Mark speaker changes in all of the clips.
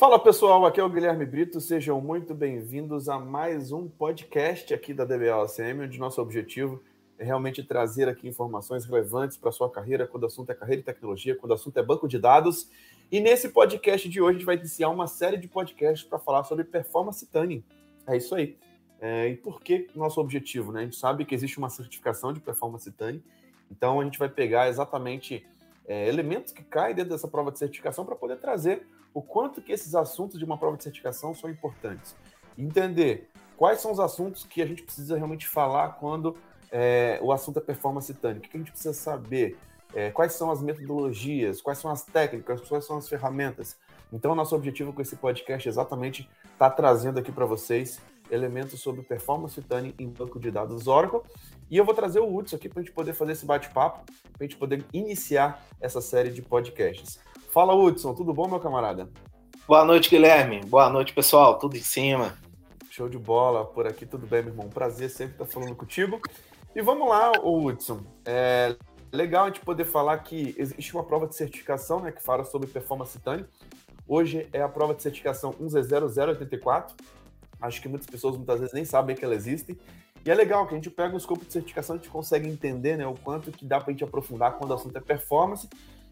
Speaker 1: Fala pessoal, aqui é o Guilherme Brito, sejam muito bem-vindos a mais um podcast aqui da DBLCM, onde nosso objetivo é realmente trazer aqui informações relevantes para a sua carreira, quando o assunto é carreira e tecnologia, quando o assunto é banco de dados. E nesse podcast de hoje a gente vai iniciar uma série de podcasts para falar sobre performance tuning. É isso aí. É, e por que nosso objetivo? Né? A gente sabe que existe uma certificação de performance tuning, então a gente vai pegar exatamente é, elementos que caem dentro dessa prova de certificação para poder trazer o quanto que esses assuntos de uma prova de certificação são importantes. Entender quais são os assuntos que a gente precisa realmente falar quando é, o assunto é performance tânica. O que a gente precisa saber? É, quais são as metodologias? Quais são as técnicas? Quais são as ferramentas? Então, nosso objetivo com esse podcast é exatamente estar tá trazendo aqui para vocês elementos sobre performance tuning em banco de dados Oracle. E eu vou trazer o Hudson aqui para a gente poder fazer esse bate-papo, para a gente poder iniciar essa série de podcasts. Fala, Hudson, tudo bom, meu camarada?
Speaker 2: Boa noite, Guilherme. Boa noite, pessoal. Tudo em cima.
Speaker 1: Show de bola. Por aqui tudo bem, meu irmão. Prazer sempre estar falando contigo. E vamos lá, Hudson. É legal a gente poder falar que existe uma prova de certificação né, que fala sobre performance TANI. Hoje é a prova de certificação 1Z0084. Acho que muitas pessoas muitas vezes nem sabem que ela existe. E é legal que a gente pega o escopo de certificação a gente consegue entender né, o quanto que dá para a gente aprofundar quando o assunto é performance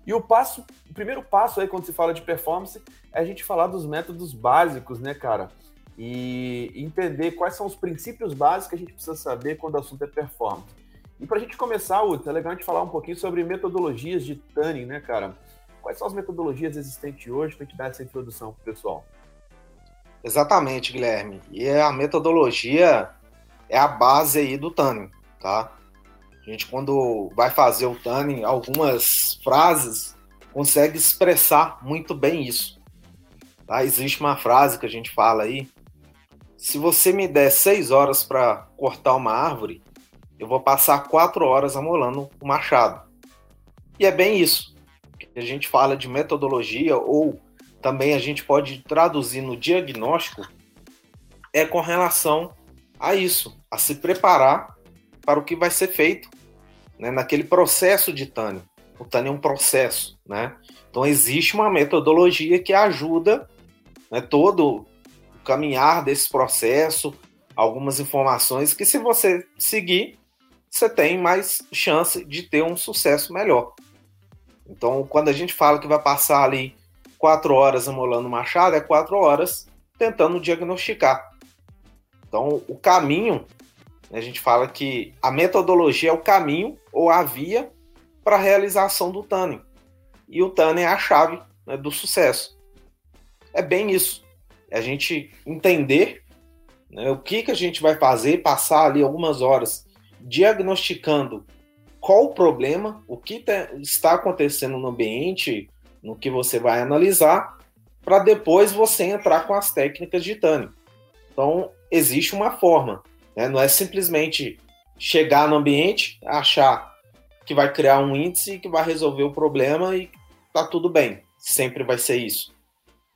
Speaker 1: e o passo, o primeiro passo aí quando se fala de performance é a gente falar dos métodos básicos, né, cara? E entender quais são os princípios básicos que a gente precisa saber quando o assunto é performance. E para a gente começar, Uta, é legal a gente falar um pouquinho sobre metodologias de tuning, né, cara? Quais são as metodologias existentes hoje para a gente dar essa introdução para o pessoal?
Speaker 2: Exatamente, Guilherme. E a metodologia é a base aí do tuning, tá? A gente, quando vai fazer o Tani, algumas frases consegue expressar muito bem isso. Tá? Existe uma frase que a gente fala aí: se você me der seis horas para cortar uma árvore, eu vou passar quatro horas amolando o machado. E é bem isso. A gente fala de metodologia, ou também a gente pode traduzir no diagnóstico, é com relação a isso, a se preparar para o que vai ser feito né, naquele processo de Tânia. O Tânia é um processo, né? Então existe uma metodologia que ajuda né, todo o caminhar desse processo, algumas informações que se você seguir, você tem mais chance de ter um sucesso melhor. Então, quando a gente fala que vai passar ali quatro horas amolando machado, é quatro horas tentando diagnosticar. Então, o caminho a gente fala que a metodologia é o caminho ou a via para a realização do Tanning. E o Tanning é a chave né, do sucesso. É bem isso. É a gente entender né, o que, que a gente vai fazer, passar ali algumas horas diagnosticando qual o problema, o que está acontecendo no ambiente, no que você vai analisar, para depois você entrar com as técnicas de Tanning. Então, existe uma forma. Né? Não é simplesmente chegar no ambiente, achar que vai criar um índice que vai resolver o problema e tá tudo bem. Sempre vai ser isso.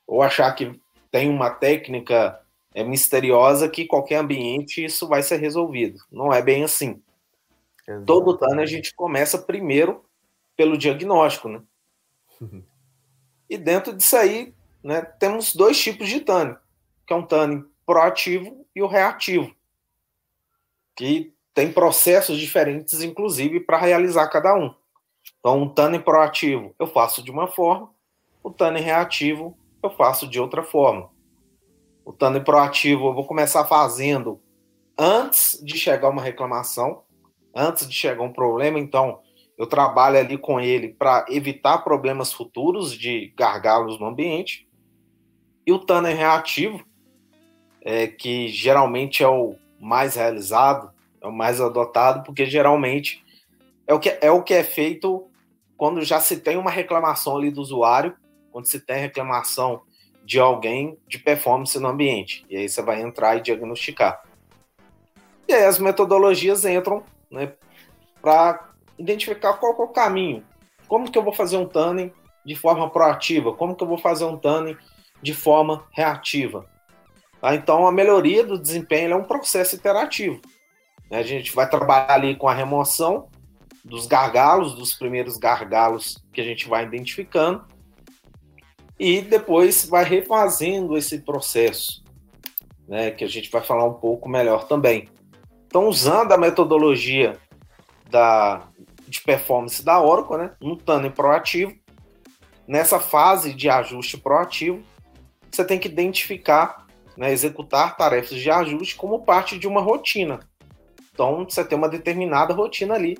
Speaker 2: Ou achar que tem uma técnica é, misteriosa que qualquer ambiente isso vai ser resolvido. Não é bem assim. Exato. Todo TAN a gente começa primeiro pelo diagnóstico, né? e dentro disso aí, né, temos dois tipos de TAN, que é um TAN proativo e o reativo que tem processos diferentes, inclusive, para realizar cada um. Então, um tanning proativo eu faço de uma forma, o tanning reativo eu faço de outra forma. O tanning proativo eu vou começar fazendo antes de chegar uma reclamação, antes de chegar um problema, então eu trabalho ali com ele para evitar problemas futuros de gargalos no ambiente. E o tanning reativo, é, que geralmente é o mais realizado, é o mais adotado, porque geralmente é o que é, o que é feito quando já se tem uma reclamação ali do usuário, quando se tem reclamação de alguém de performance no ambiente. E aí você vai entrar e diagnosticar. E aí as metodologias entram né, para identificar qual é o caminho. Como que eu vou fazer um tanning de forma proativa? Como que eu vou fazer um tanning de forma reativa? Tá? Então, a melhoria do desempenho é um processo iterativo. Né? A gente vai trabalhar ali com a remoção dos gargalos, dos primeiros gargalos que a gente vai identificando. e depois vai refazendo esse processo, né, que a gente vai falar um pouco melhor também. Então, usando a metodologia da, de performance da Oracle, né, tanning proativo, nessa fase de ajuste proativo, você tem que identificar, né, executar tarefas de ajuste como parte de uma rotina. Então, você tem uma determinada rotina ali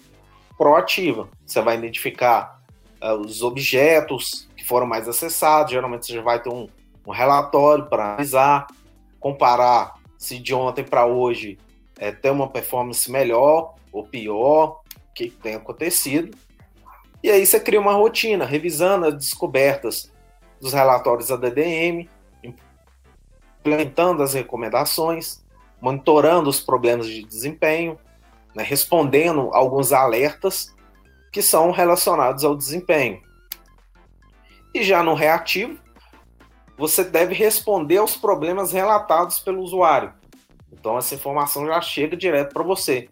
Speaker 2: proativa. Você vai identificar uh, os objetos que foram mais acessados. Geralmente, você já vai ter um, um relatório para analisar, comparar se de ontem para hoje é, tem uma performance melhor ou pior, o que tem acontecido. E aí você cria uma rotina, revisando as descobertas dos relatórios da DDM, implementando as recomendações, monitorando os problemas de desempenho, né, respondendo alguns alertas que são relacionados ao desempenho. E já no reativo, você deve responder aos problemas relatados pelo usuário. Então essa informação já chega direto para você,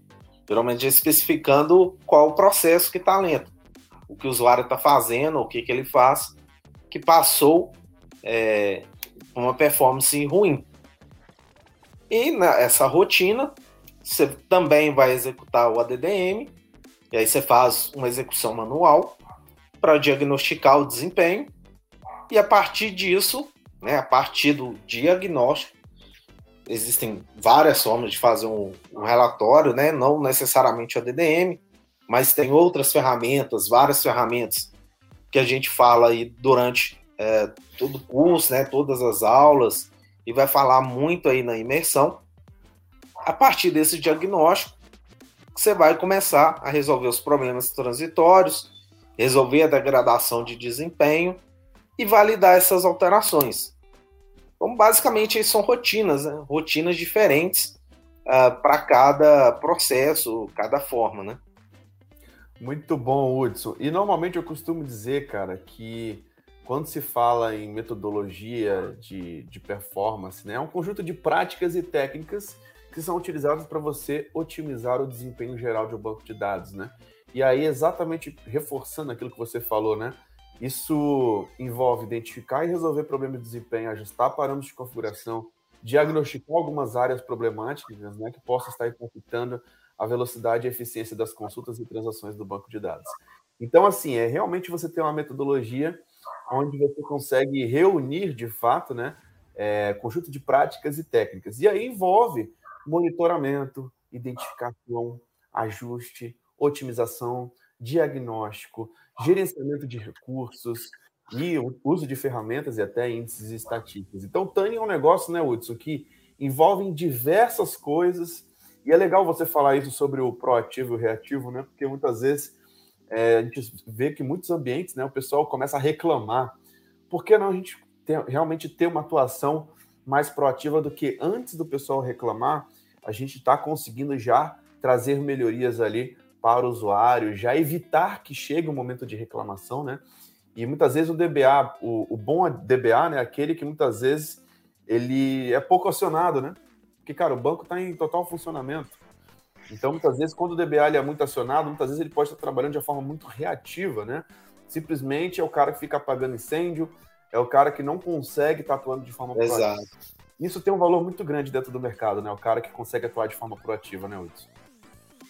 Speaker 2: geralmente especificando qual o processo que está lento, o que o usuário está fazendo, o que, que ele faz, que passou é, uma performance ruim. E nessa rotina, você também vai executar o ADDM, e aí você faz uma execução manual para diagnosticar o desempenho, e a partir disso, né, a partir do diagnóstico, existem várias formas de fazer um, um relatório, né, não necessariamente o ADDM, mas tem outras ferramentas, várias ferramentas que a gente fala aí durante é, todo o curso, né, todas as aulas, e vai falar muito aí na imersão. A partir desse diagnóstico, você vai começar a resolver os problemas transitórios, resolver a degradação de desempenho e validar essas alterações. Então, basicamente, são rotinas, né? rotinas diferentes uh, ah, para cada processo, cada forma, né?
Speaker 1: Muito bom, Hudson. E normalmente eu costumo dizer, cara, que quando se fala em metodologia de, de performance, né, é um conjunto de práticas e técnicas que são utilizadas para você otimizar o desempenho geral de um banco de dados, né? E aí, exatamente reforçando aquilo que você falou, né? Isso envolve identificar e resolver problemas de desempenho, ajustar parâmetros de configuração, diagnosticar algumas áreas problemáticas, né, que possam estar impactando a velocidade e eficiência das consultas e transações do banco de dados. Então, assim, é realmente você ter uma metodologia onde você consegue reunir de fato, né, é, conjunto de práticas e técnicas. E aí envolve monitoramento, identificação, ajuste, otimização, diagnóstico, gerenciamento de recursos e uso de ferramentas e até índices estatísticos. Então, Tânia é um negócio, né, Hudson, que envolve diversas coisas e é legal você falar isso sobre o proativo e o reativo, né? Porque muitas vezes é, a gente vê que muitos ambientes, né, o pessoal começa a reclamar. Por que não a gente ter, realmente ter uma atuação mais proativa do que antes do pessoal reclamar? A gente está conseguindo já trazer melhorias ali para o usuário, já evitar que chegue o um momento de reclamação, né? E muitas vezes o DBA, o, o bom DBA, né, aquele que muitas vezes ele é pouco acionado, né? Porque, cara, o banco está em total funcionamento. Então, muitas vezes, quando o DBA ele é muito acionado, muitas vezes ele pode estar trabalhando de uma forma muito reativa, né? Simplesmente é o cara que fica apagando incêndio, é o cara que não consegue estar atuando de forma
Speaker 2: proativa. Exato.
Speaker 1: Isso tem um valor muito grande dentro do mercado, né? O cara que consegue atuar de forma proativa, né, Hudson?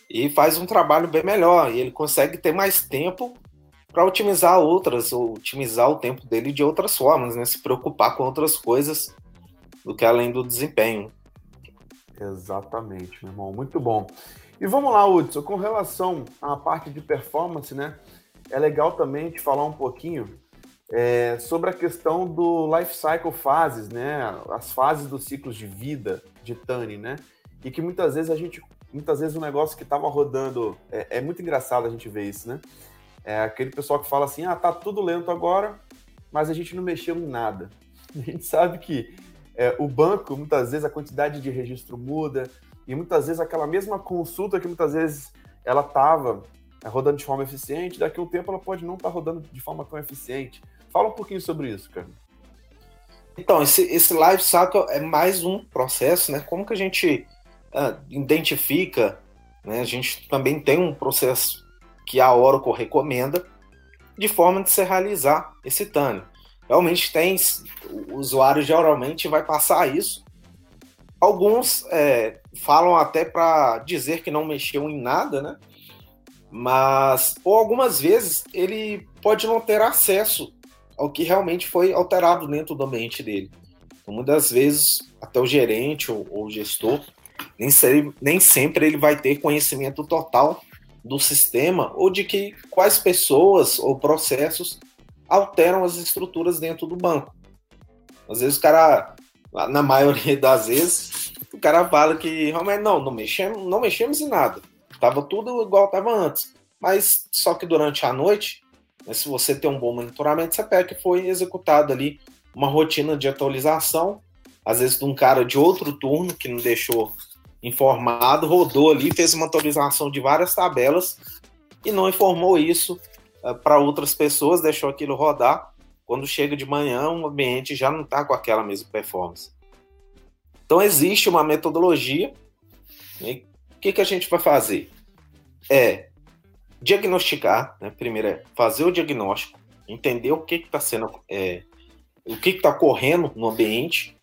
Speaker 2: E faz um trabalho bem melhor, e ele consegue ter mais tempo para otimizar outras, ou otimizar o tempo dele de outras formas, né? Se preocupar com outras coisas do que além do desempenho.
Speaker 1: Exatamente, meu irmão. Muito bom. E vamos lá, Hudson, com relação à parte de performance, né? É legal também te falar um pouquinho é, sobre a questão do life cycle fases, né? As fases dos ciclos de vida de Tani, né? E que muitas vezes a gente, muitas vezes o negócio que estava rodando, é, é, muito engraçado a gente ver isso, né? É aquele pessoal que fala assim, ah, tá tudo lento agora, mas a gente não mexeu em nada. A gente sabe que é, o banco, muitas vezes, a quantidade de registro muda, e muitas vezes aquela mesma consulta que muitas vezes ela estava é, rodando de forma eficiente, daqui a um tempo ela pode não estar tá rodando de forma tão eficiente. Fala um pouquinho sobre isso, cara.
Speaker 2: Então, esse, esse life cycle é mais um processo, né? Como que a gente uh, identifica, né? A gente também tem um processo que a Oracle recomenda de forma de se realizar esse TANI. Realmente tem, o usuário geralmente vai passar isso. Alguns é, falam até para dizer que não mexeu em nada, né? Mas, ou algumas vezes, ele pode não ter acesso ao que realmente foi alterado dentro do ambiente dele. Então, muitas vezes, até o gerente ou, o gestor, nem, nem sempre ele vai ter conhecimento total do sistema ou de que quais pessoas ou processos alteram as estruturas dentro do banco. Às vezes o cara, na maioria das vezes, o cara fala que realmente não, não mexemos, não mexemos em nada. Tava tudo igual estava antes. Mas só que durante a noite, né, se você tem um bom monitoramento, você pega que foi executado ali uma rotina de atualização, às vezes de um cara de outro turno que não deixou informado, rodou ali, fez uma atualização de várias tabelas e não informou isso para outras pessoas, deixou aquilo rodar. Quando chega de manhã, o ambiente já não está com aquela mesma performance. Então, existe uma metodologia. Né? O que, que a gente vai fazer? É diagnosticar, né? primeiro é fazer o diagnóstico, entender o que está sendo, é, o que está ocorrendo no ambiente,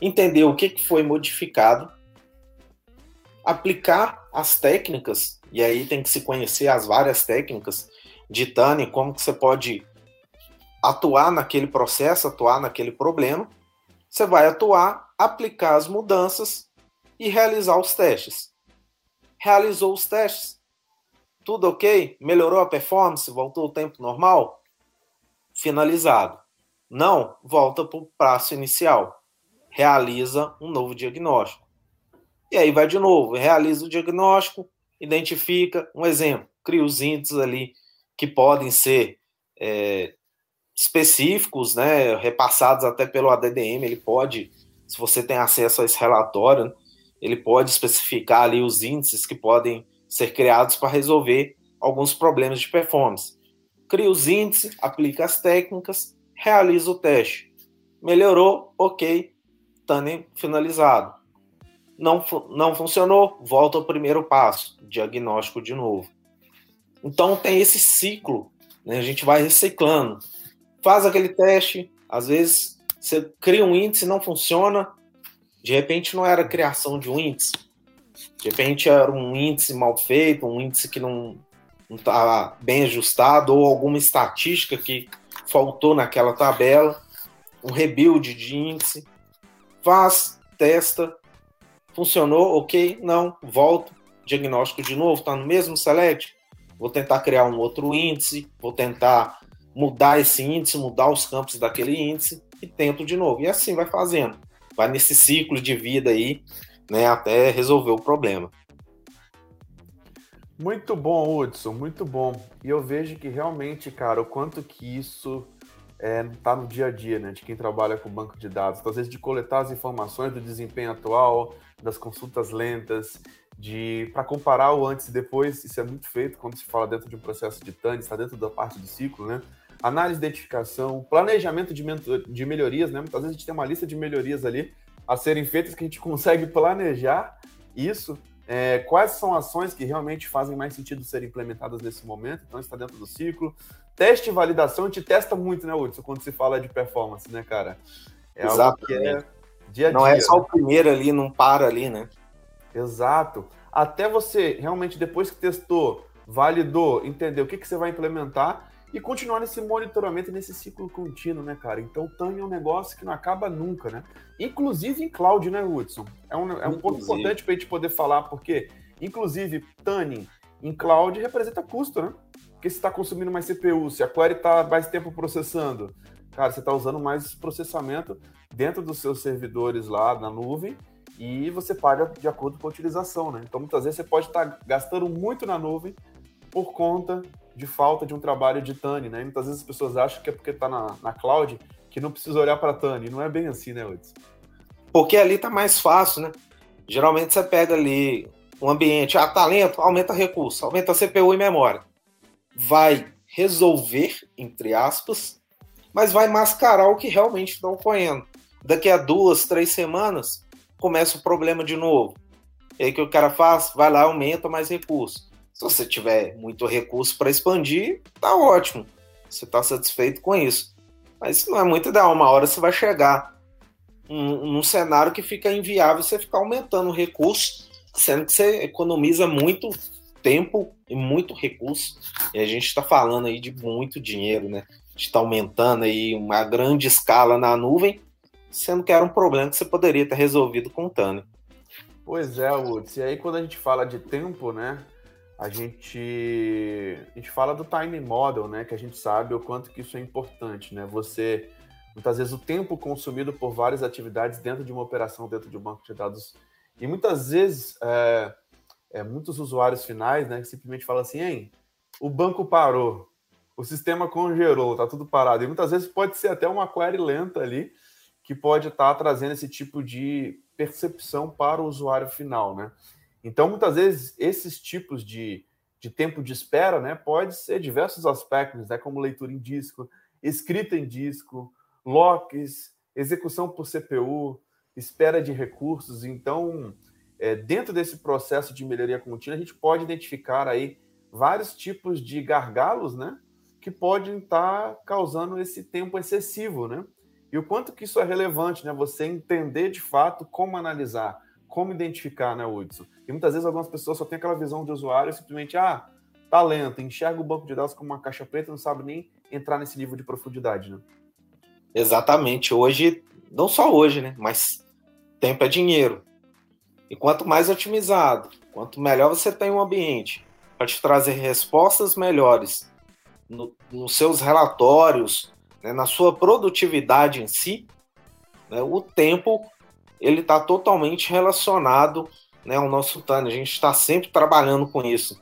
Speaker 2: entender o que, que foi modificado aplicar as técnicas, e aí tem que se conhecer as várias técnicas de Tani, como que você pode atuar naquele processo, atuar naquele problema. Você vai atuar, aplicar as mudanças e realizar os testes. Realizou os testes, tudo ok? Melhorou a performance? Voltou o tempo normal? Finalizado. Não, volta para o prazo inicial. Realiza um novo diagnóstico. E aí vai de novo, realiza o diagnóstico, identifica, um exemplo, cria os índices ali que podem ser é, específicos, né, repassados até pelo ADDM, ele pode, se você tem acesso a esse relatório, né, ele pode especificar ali os índices que podem ser criados para resolver alguns problemas de performance. Cria os índices, aplica as técnicas, realiza o teste. Melhorou, ok, tuning finalizado. Não, não funcionou, volta ao primeiro passo, diagnóstico de novo. Então tem esse ciclo, né? a gente vai reciclando. Faz aquele teste, às vezes você cria um índice não funciona, de repente não era a criação de um índice, de repente era um índice mal feito, um índice que não está bem ajustado, ou alguma estatística que faltou naquela tabela, um rebuild de índice. Faz, testa, Funcionou, ok, não, volto, diagnóstico de novo, está no mesmo select, vou tentar criar um outro índice, vou tentar mudar esse índice, mudar os campos daquele índice e tento de novo. E assim vai fazendo. Vai nesse ciclo de vida aí, né, até resolver o problema.
Speaker 1: Muito bom, Hudson, muito bom. E eu vejo que realmente, cara, o quanto que isso é, tá no dia a dia, né, de quem trabalha com banco de dados. Então, às vezes, de coletar as informações do desempenho atual, das consultas lentas, de para comparar o antes e depois, isso é muito feito quando se fala dentro de um processo de TAN, está dentro da parte do ciclo, né? Análise de identificação, planejamento de, de melhorias, né? Muitas vezes a gente tem uma lista de melhorias ali a serem feitas que a gente consegue planejar isso é, quais são ações que realmente fazem mais sentido serem implementadas nesse momento? Então, está dentro do ciclo. Teste e validação, a gente testa muito, né, Hudson, quando se fala de performance, né, cara?
Speaker 2: É Exato. é dia a dia. Não é só o primeiro ali, não para ali, né?
Speaker 1: Exato. Até você realmente, depois que testou, validou, entender o que, que você vai implementar, e continuar nesse monitoramento, nesse ciclo contínuo, né, cara? Então, o é um negócio que não acaba nunca, né? Inclusive em cloud, né, Hudson? É um, é um ponto importante para a gente poder falar, porque, inclusive, TAN em cloud representa custo, né? Porque você está consumindo mais CPU, se a query está mais tempo processando, cara, você está usando mais processamento dentro dos seus servidores lá na nuvem e você paga de acordo com a utilização, né? Então, muitas vezes você pode estar tá gastando muito na nuvem por conta de falta de um trabalho de Tani, né? E muitas vezes as pessoas acham que é porque está na, na cloud que não precisa olhar para Tani. Não é bem assim, né, Hudson?
Speaker 2: Porque ali tá mais fácil, né? Geralmente você pega ali um ambiente, ah, talento, aumenta recurso, aumenta CPU e memória. Vai resolver, entre aspas, mas vai mascarar o que realmente está ocorrendo. Daqui a duas, três semanas, começa o problema de novo. E aí o que o cara faz? Vai lá, aumenta mais recurso. Se você tiver muito recurso para expandir, tá ótimo. Você está satisfeito com isso. Mas não é muito ideal. Uma hora você vai chegar num, num cenário que fica inviável você ficar aumentando o recurso, sendo que você economiza muito tempo e muito recurso. E a gente está falando aí de muito dinheiro, né? está aumentando aí uma grande escala na nuvem, sendo que era um problema que você poderia ter resolvido com o Tânia.
Speaker 1: Pois é, Woods. E aí quando a gente fala de tempo, né? A gente, a gente fala do time model, né? Que a gente sabe o quanto que isso é importante, né? Você, muitas vezes, o tempo consumido por várias atividades dentro de uma operação, dentro de um banco de dados. E muitas vezes, é, é, muitos usuários finais, né? Que simplesmente falam assim, hein, o banco parou, o sistema congelou, tá tudo parado. E muitas vezes pode ser até uma query lenta ali, que pode estar tá trazendo esse tipo de percepção para o usuário final, né? Então, muitas vezes, esses tipos de, de tempo de espera, né, pode ser diversos aspectos, né, como leitura em disco, escrita em disco, locks, execução por CPU, espera de recursos. Então, é, dentro desse processo de melhoria contínua, a gente pode identificar aí vários tipos de gargalos, né, que podem estar causando esse tempo excessivo, né? E o quanto que isso é relevante, né? Você entender de fato como analisar, como identificar, né, Hudson? E muitas vezes algumas pessoas só têm aquela visão de usuário simplesmente, ah, tá lento, enxerga o banco de dados como uma caixa preta, não sabe nem entrar nesse nível de profundidade, né?
Speaker 2: Exatamente. Hoje, não só hoje, né? Mas tempo é dinheiro. E quanto mais otimizado, quanto melhor você tem um ambiente para te trazer respostas melhores no, nos seus relatórios, né, na sua produtividade em si, né, o tempo ele está totalmente relacionado né, ao nosso TAN. A gente está sempre trabalhando com isso.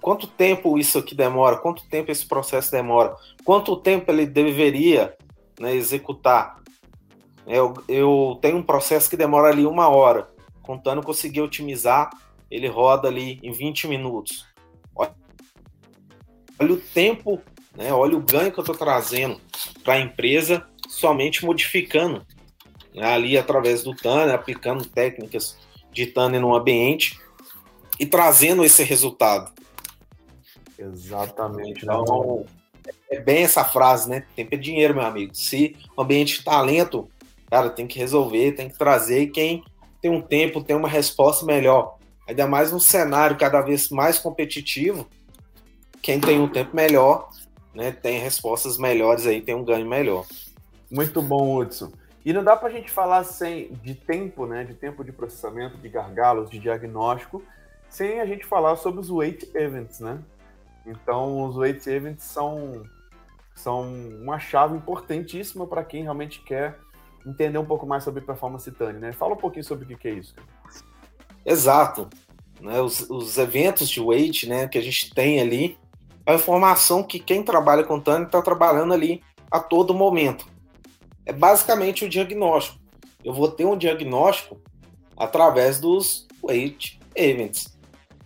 Speaker 2: Quanto tempo isso aqui demora? Quanto tempo esse processo demora? Quanto tempo ele deveria né, executar? Eu, eu tenho um processo que demora ali uma hora. Contando conseguir otimizar, ele roda ali em 20 minutos. Olha, olha o tempo, né, olha o ganho que eu estou trazendo para a empresa somente modificando ali através do Tanner, aplicando técnicas de Tanner no ambiente e trazendo esse resultado.
Speaker 1: Exatamente.
Speaker 2: Então, é bem essa frase, né? Tempo é dinheiro, meu amigo. Se o ambiente está lento, cara, tem que resolver, tem que trazer. E quem tem um tempo, tem uma resposta melhor. Ainda mais num cenário cada vez mais competitivo, quem tem um tempo melhor, né, tem respostas melhores aí, tem um ganho melhor.
Speaker 1: Muito bom, Hudson. E não dá para a gente falar sem de tempo, né, de tempo de processamento, de gargalos, de diagnóstico, sem a gente falar sobre os wait events, né? Então, os wait events são, são uma chave importantíssima para quem realmente quer entender um pouco mais sobre performance TANI, né? Fala um pouquinho sobre o que é isso.
Speaker 2: Exato. Né, os, os eventos de wait, né, que a gente tem ali, a informação que quem trabalha com TANI está trabalhando ali a todo momento é basicamente o diagnóstico. Eu vou ter um diagnóstico através dos wait events.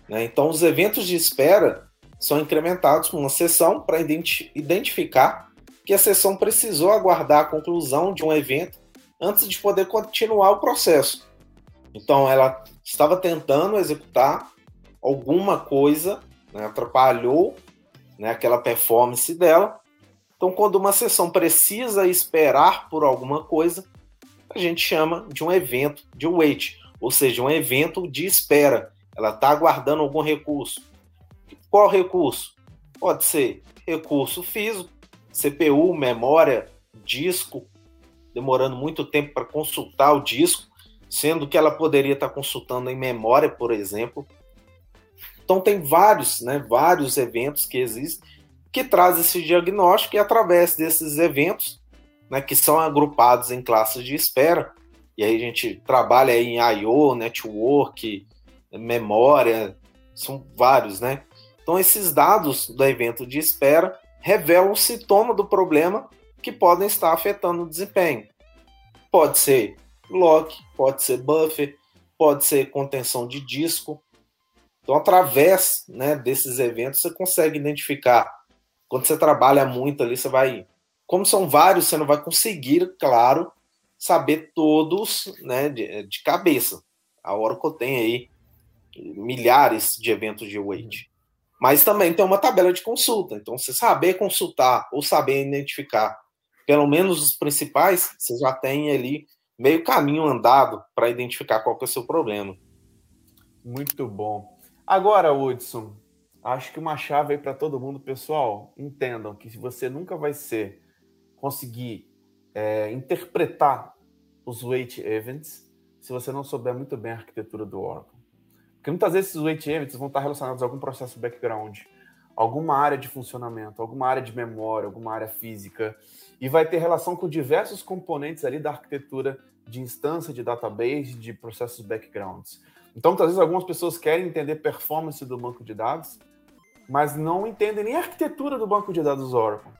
Speaker 2: Né? Então, os eventos de espera são incrementados com uma sessão para identificar que a sessão precisou aguardar a conclusão de um evento antes de poder continuar o processo. Então, ela estava tentando executar alguma coisa, né? atrapalhou né, aquela performance dela, então, quando uma sessão precisa esperar por alguma coisa, a gente chama de um evento de wait, ou seja, um evento de espera. Ela está aguardando algum recurso. Qual recurso? Pode ser recurso físico, CPU, memória, disco, demorando muito tempo para consultar o disco, sendo que ela poderia estar tá consultando em memória, por exemplo. Então tem vários, né, vários eventos que existem que traz esse diagnóstico e através desses eventos, né, que são agrupados em classes de espera, e aí a gente trabalha em I/O, network, memória, são vários, né? Então esses dados do evento de espera revelam o sintoma do problema que podem estar afetando o desempenho. Pode ser lock, pode ser buffer, pode ser contenção de disco. Então, através né, desses eventos, você consegue identificar quando você trabalha muito ali, você vai. Como são vários, você não vai conseguir, claro, saber todos né, de, de cabeça. A Oracle tem aí milhares de eventos de wait. Mas também tem uma tabela de consulta. Então, você saber consultar ou saber identificar pelo menos os principais, você já tem ali meio caminho andado para identificar qual que é o seu problema.
Speaker 1: Muito bom. Agora, Hudson, acho que uma chave aí para todo mundo, pessoal, entendam que se você nunca vai ser conseguir é, interpretar os weight events se você não souber muito bem a arquitetura do Oracle. Porque muitas vezes esses weight events vão estar relacionados a algum processo background, alguma área de funcionamento, alguma área de memória, alguma área física, e vai ter relação com diversos componentes ali da arquitetura de instância, de database, de processos backgrounds. Então, muitas vezes algumas pessoas querem entender performance do banco de dados, mas não entendem nem a arquitetura do banco de dados Oracle.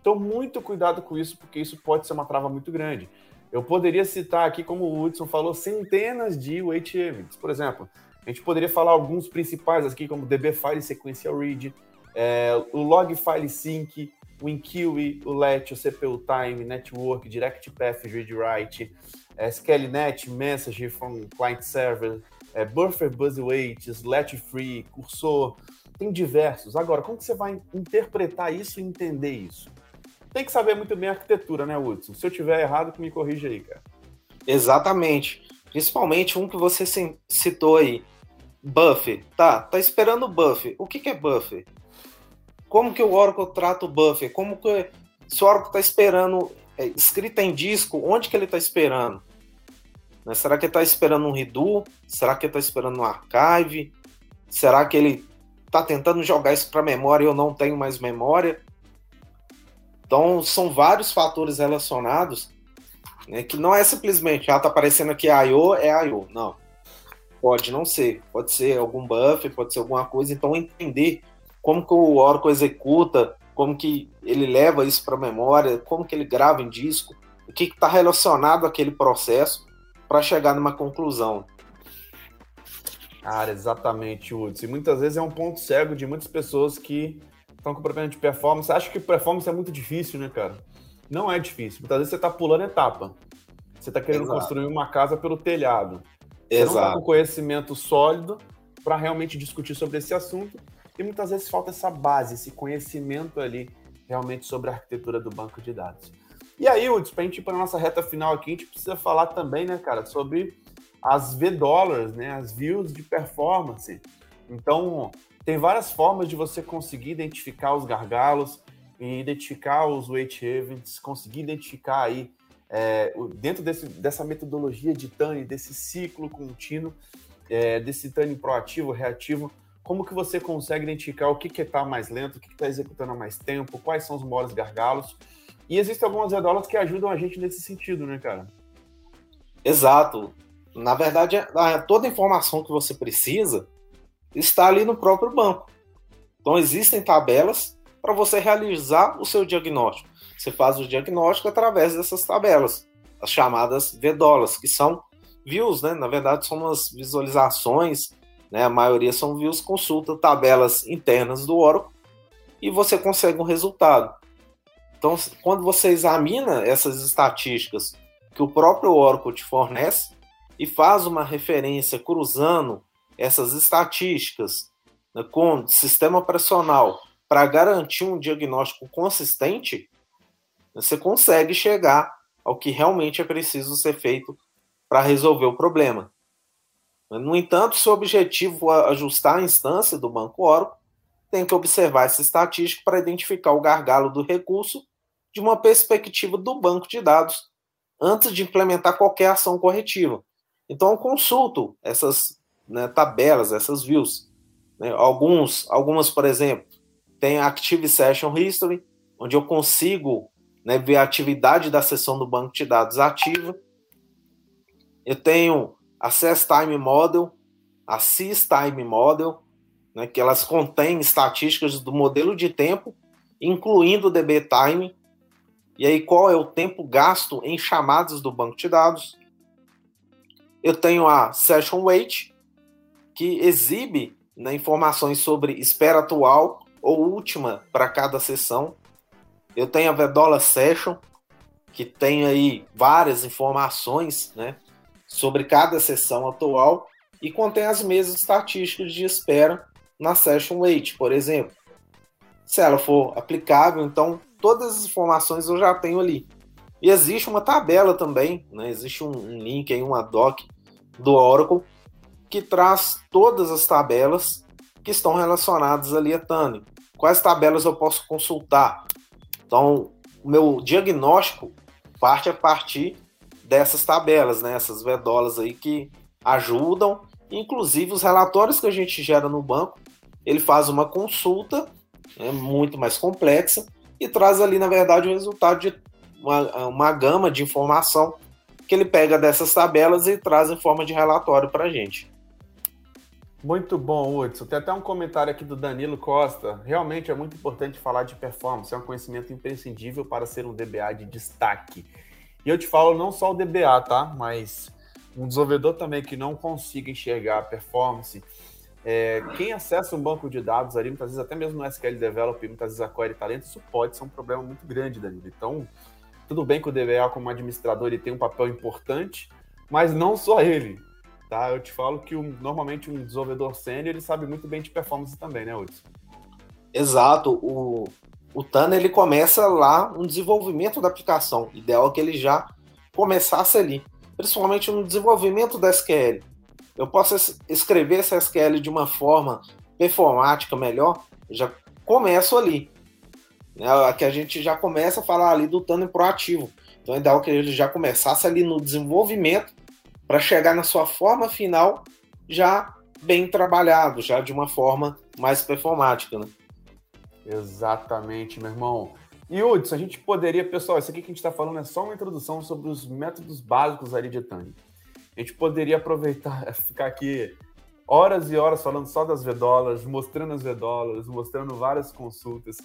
Speaker 1: Então, muito cuidado com isso, porque isso pode ser uma trava muito grande. Eu poderia citar aqui, como o Hudson falou, centenas de weight events. Por exemplo, a gente poderia falar alguns principais aqui, como DB File Sequential Read, é, o Log File Sync, o InQui, o LET, o CPU Time, Network, Direct Path Read Write, é, SQLNet, Message from Client Server, é, Buffer Buzzweights, Let Free, Cursor, tem diversos. Agora, como que você vai interpretar isso e entender isso? Tem que saber muito bem a arquitetura, né, Hudson? Se eu tiver errado, me corrija aí, cara.
Speaker 2: Exatamente. Principalmente um que você citou aí. Buffer. Tá, tá esperando o buffer. O que, que é buffer? Como que o Oracle trata o buffer? Como que se o Oracle está esperando é, escrita em disco, onde que ele está esperando? Né? Será que ele está esperando um redo? Será que ele está esperando um archive? Será que ele está tentando jogar isso para memória e eu não tenho mais memória? Então, são vários fatores relacionados né, que não é simplesmente, ah, tá aparecendo aqui I.O., é I.O. Não. Pode não ser. Pode ser algum buffer, pode ser alguma coisa. Então, entender como que o Oracle executa, como que ele leva isso para a memória, como que ele grava em disco, o que está relacionado àquele processo para chegar numa conclusão.
Speaker 1: Cara, exatamente, Hudson. E muitas vezes é um ponto cego de muitas pessoas que estão com problema de performance. Acho que performance é muito difícil, né, cara? Não é difícil. Muitas vezes você está pulando etapa. Você está querendo Exato. construir uma casa pelo telhado. Você Exato. não está com conhecimento sólido para realmente discutir sobre esse assunto. E muitas vezes falta essa base, esse conhecimento ali realmente sobre a arquitetura do banco de dados. E aí, Hudson, para a gente ir para nossa reta final aqui, a gente precisa falar também, né, cara, sobre as V-Dollars, né, as views de performance. Então, tem várias formas de você conseguir identificar os gargalos e identificar os weight events, conseguir identificar aí é, dentro desse, dessa metodologia de TANI, desse ciclo contínuo, é, desse TANI proativo, reativo, como que você consegue identificar o que está mais lento, o que está executando há mais tempo, quais são os maiores gargalos. E existem algumas redolas que ajudam a gente nesse sentido, né, cara?
Speaker 2: Exato. Na verdade, toda a informação que você precisa está ali no próprio banco. Então existem tabelas para você realizar o seu diagnóstico. Você faz o diagnóstico através dessas tabelas, as chamadas VDOLAS, que são views, né? Na verdade, são umas visualizações, né? A maioria são views, consulta tabelas internas do Oracle e você consegue um resultado. Então, quando você examina essas estatísticas que o próprio Oracle te fornece e faz uma referência cruzando essas estatísticas né, com sistema operacional para garantir um diagnóstico consistente, você consegue chegar ao que realmente é preciso ser feito para resolver o problema. No entanto, se o objetivo é ajustar a instância do banco Oracle, tem que observar essa estatística para identificar o gargalo do recurso de uma perspectiva do banco de dados antes de implementar qualquer ação corretiva. Então, eu consulto essas né, tabelas, essas views. Né? Alguns, algumas, por exemplo, tem a Active Session History, onde eu consigo né, ver a atividade da sessão do banco de dados ativa. Eu tenho a Access Time Model, a Time Model, né, que elas contêm estatísticas do modelo de tempo, incluindo o DB Time, e aí qual é o tempo gasto em chamadas do banco de dados. Eu tenho a Session Wait, que exibe né, informações sobre espera atual ou última para cada sessão. Eu tenho a Vedola Session, que tem aí várias informações né, sobre cada sessão atual e contém as mesmas estatísticas de espera na Session Wait, por exemplo. Se ela for aplicável, então todas as informações eu já tenho ali. E existe uma tabela também, né? existe um, um link aí, uma doc do Oracle que traz todas as tabelas que estão relacionadas ali a Tani. Quais tabelas eu posso consultar? Então, o meu diagnóstico parte a partir dessas tabelas, né? Essas vedolas aí que ajudam, inclusive os relatórios que a gente gera no banco, ele faz uma consulta né, muito mais complexa e traz ali, na verdade, o resultado de uma, uma gama de informação que ele pega dessas tabelas e traz em forma de relatório para a gente.
Speaker 1: Muito bom, Hudson. Tem até um comentário aqui do Danilo Costa. Realmente é muito importante falar de performance, é um conhecimento imprescindível para ser um DBA de destaque. E eu te falo não só o DBA, tá? Mas um desenvolvedor também que não consiga enxergar a performance. É, quem acessa um banco de dados ali, muitas vezes até mesmo no SQL Develop, muitas vezes a Query Talent, isso pode ser um problema muito grande, Danilo. Então, tudo bem que o DBA como administrador ele tem um papel importante, mas não só ele. Tá? Eu te falo que um, normalmente um desenvolvedor sênior ele sabe muito bem de performance também, né, Hudson?
Speaker 2: Exato. O, o TAN ele começa lá no desenvolvimento da aplicação. O ideal é que ele já começasse ali, principalmente no desenvolvimento da SQL. Eu posso escrever essa SQL de uma forma performática melhor, já começo ali. Né? Que a gente já começa a falar ali do TAN proativo. Então é ideal que ele já começasse ali no desenvolvimento para chegar na sua forma final já bem trabalhado, já de uma forma mais performática, né?
Speaker 1: Exatamente, meu irmão. E Hudson, a gente poderia, pessoal, isso aqui que a gente está falando é só uma introdução sobre os métodos básicos ali de Tani. A gente poderia aproveitar, ficar aqui horas e horas falando só das vedolas, mostrando as vedolas, mostrando várias consultas,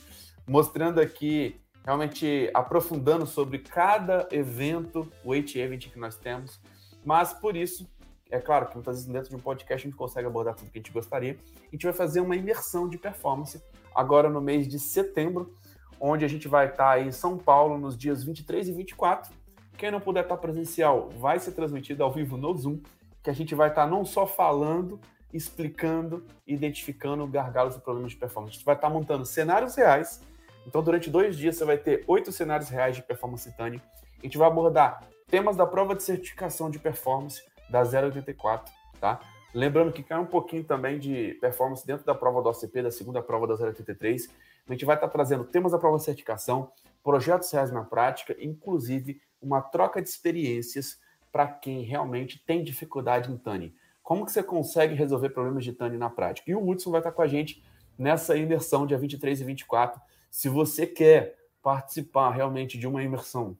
Speaker 1: mostrando aqui, realmente aprofundando sobre cada evento, o H-Event que nós temos, mas por isso, é claro que muitas vezes dentro de um podcast a gente consegue abordar tudo que a gente gostaria. A gente vai fazer uma imersão de performance agora no mês de setembro, onde a gente vai estar em São Paulo nos dias 23 e 24. Quem não puder estar presencial, vai ser transmitido ao vivo no Zoom, que a gente vai estar não só falando, explicando, identificando gargalos e problemas de performance. A gente vai estar montando cenários reais. Então, durante dois dias, você vai ter oito cenários reais de performance tânio. A gente vai abordar temas da prova de certificação de performance da 084, tá? Lembrando que cai um pouquinho também de performance dentro da prova do OCP, da segunda prova da 083. A gente vai estar trazendo temas da prova de certificação, projetos reais na prática, inclusive uma troca de experiências para quem realmente tem dificuldade em TANI. Como que você consegue resolver problemas de TANI na prática? E o Hudson vai estar com a gente nessa imersão dia 23 e 24. Se você quer participar realmente de uma imersão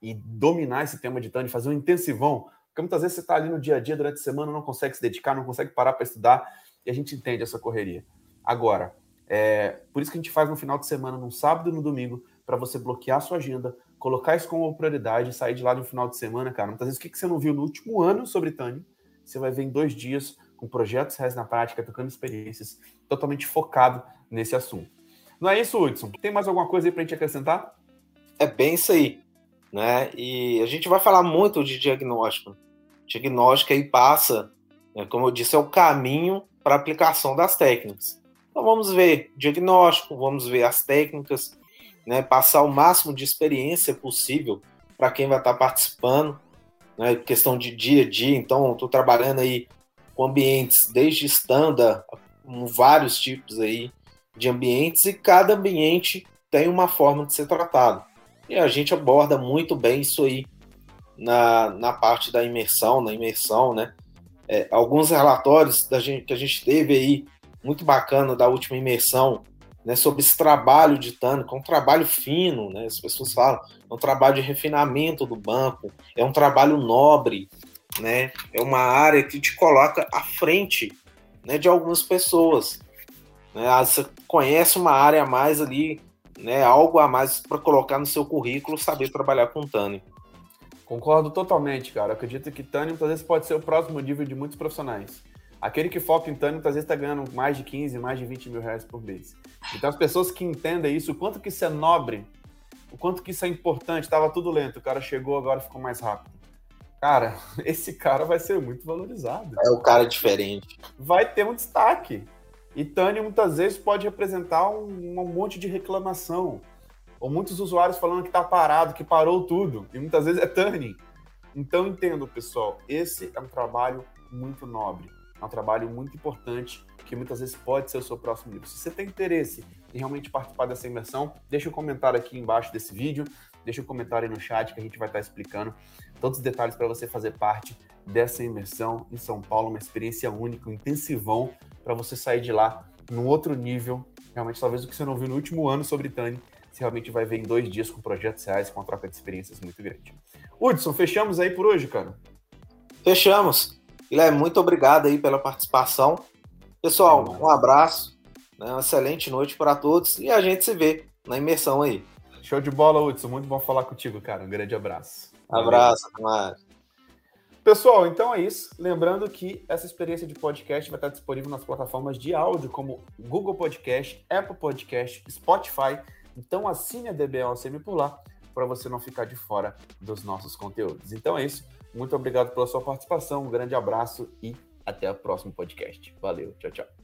Speaker 1: e dominar esse tema de Tânia, fazer um intensivão, porque muitas vezes você está ali no dia a dia, durante a semana, não consegue se dedicar, não consegue parar para estudar, e a gente entende essa correria. Agora, é, por isso que a gente faz no final de semana, no sábado e no domingo, para você bloquear a sua agenda, colocar isso como prioridade, sair de lá no final de semana, cara. Muitas vezes o que você não viu no último ano sobre Tânia, você vai ver em dois dias, com projetos reais na prática, tocando experiências, totalmente focado nesse assunto. Não é isso, Hudson? Tem mais alguma coisa aí para a gente acrescentar?
Speaker 2: É bem isso aí né? E a gente vai falar muito de diagnóstico. Diagnóstico aí passa, né, como eu disse, é o caminho para a aplicação das técnicas. Então vamos ver diagnóstico, vamos ver as técnicas, né? Passar o máximo de experiência possível para quem vai estar participando, né? Questão de dia a dia. Então estou trabalhando aí com ambientes desde standard, com vários tipos aí de ambientes e cada ambiente tem uma forma de ser tratado. E a gente aborda muito bem isso aí na, na parte da imersão, na imersão, né? É, alguns relatórios da gente, que a gente teve aí, muito bacana da última imersão, né, sobre esse trabalho de Tânico, é um trabalho fino, né? As pessoas falam, é um trabalho de refinamento do banco, é um trabalho nobre, né? É uma área que te coloca à frente, né, de algumas pessoas. Né? Ah, você conhece uma área a mais ali né, algo a mais para colocar no seu currículo, saber trabalhar com Tânia.
Speaker 1: Concordo totalmente, cara. acredito que Tânia muitas vezes pode ser o próximo nível de muitos profissionais. Aquele que foca em Tânia muitas vezes está ganhando mais de 15, mais de 20 mil reais por mês. Então as pessoas que entendem isso, o quanto que isso é nobre, o quanto que isso é importante, estava tudo lento, o cara chegou, agora ficou mais rápido. Cara, esse cara vai ser muito valorizado.
Speaker 2: É o cara diferente.
Speaker 1: Vai ter um destaque. E Tânia muitas vezes pode representar um, um monte de reclamação. ou muitos usuários falando que está parado, que parou tudo, e muitas vezes é turning. Então entendo, pessoal, esse é um trabalho muito nobre, é um trabalho muito importante que muitas vezes pode ser o seu próximo livro. Se você tem interesse em realmente participar dessa imersão, deixa um comentário aqui embaixo desse vídeo, deixa um comentário aí no chat que a gente vai estar explicando todos os detalhes para você fazer parte dessa imersão em São Paulo, uma experiência única, um intensivão para você sair de lá num outro nível, realmente talvez o que você não viu no último ano sobre Tani, você realmente vai ver em dois dias com projetos reais, com uma troca de experiências muito grande. Hudson, fechamos aí por hoje, cara?
Speaker 2: Fechamos. Guilherme, muito obrigado aí pela participação. Pessoal, um abraço, né, uma excelente noite para todos e a gente se vê na imersão aí.
Speaker 1: Show de bola, Hudson. Muito bom falar contigo, cara. Um grande abraço.
Speaker 2: Abraço, Tomás.
Speaker 1: Pessoal, então é isso. Lembrando que essa experiência de podcast vai estar disponível nas plataformas de áudio como Google Podcast, Apple Podcast, Spotify. Então assine a DBLCM por lá para você não ficar de fora dos nossos conteúdos. Então é isso. Muito obrigado pela sua participação. Um grande abraço e até o próximo podcast. Valeu, tchau, tchau.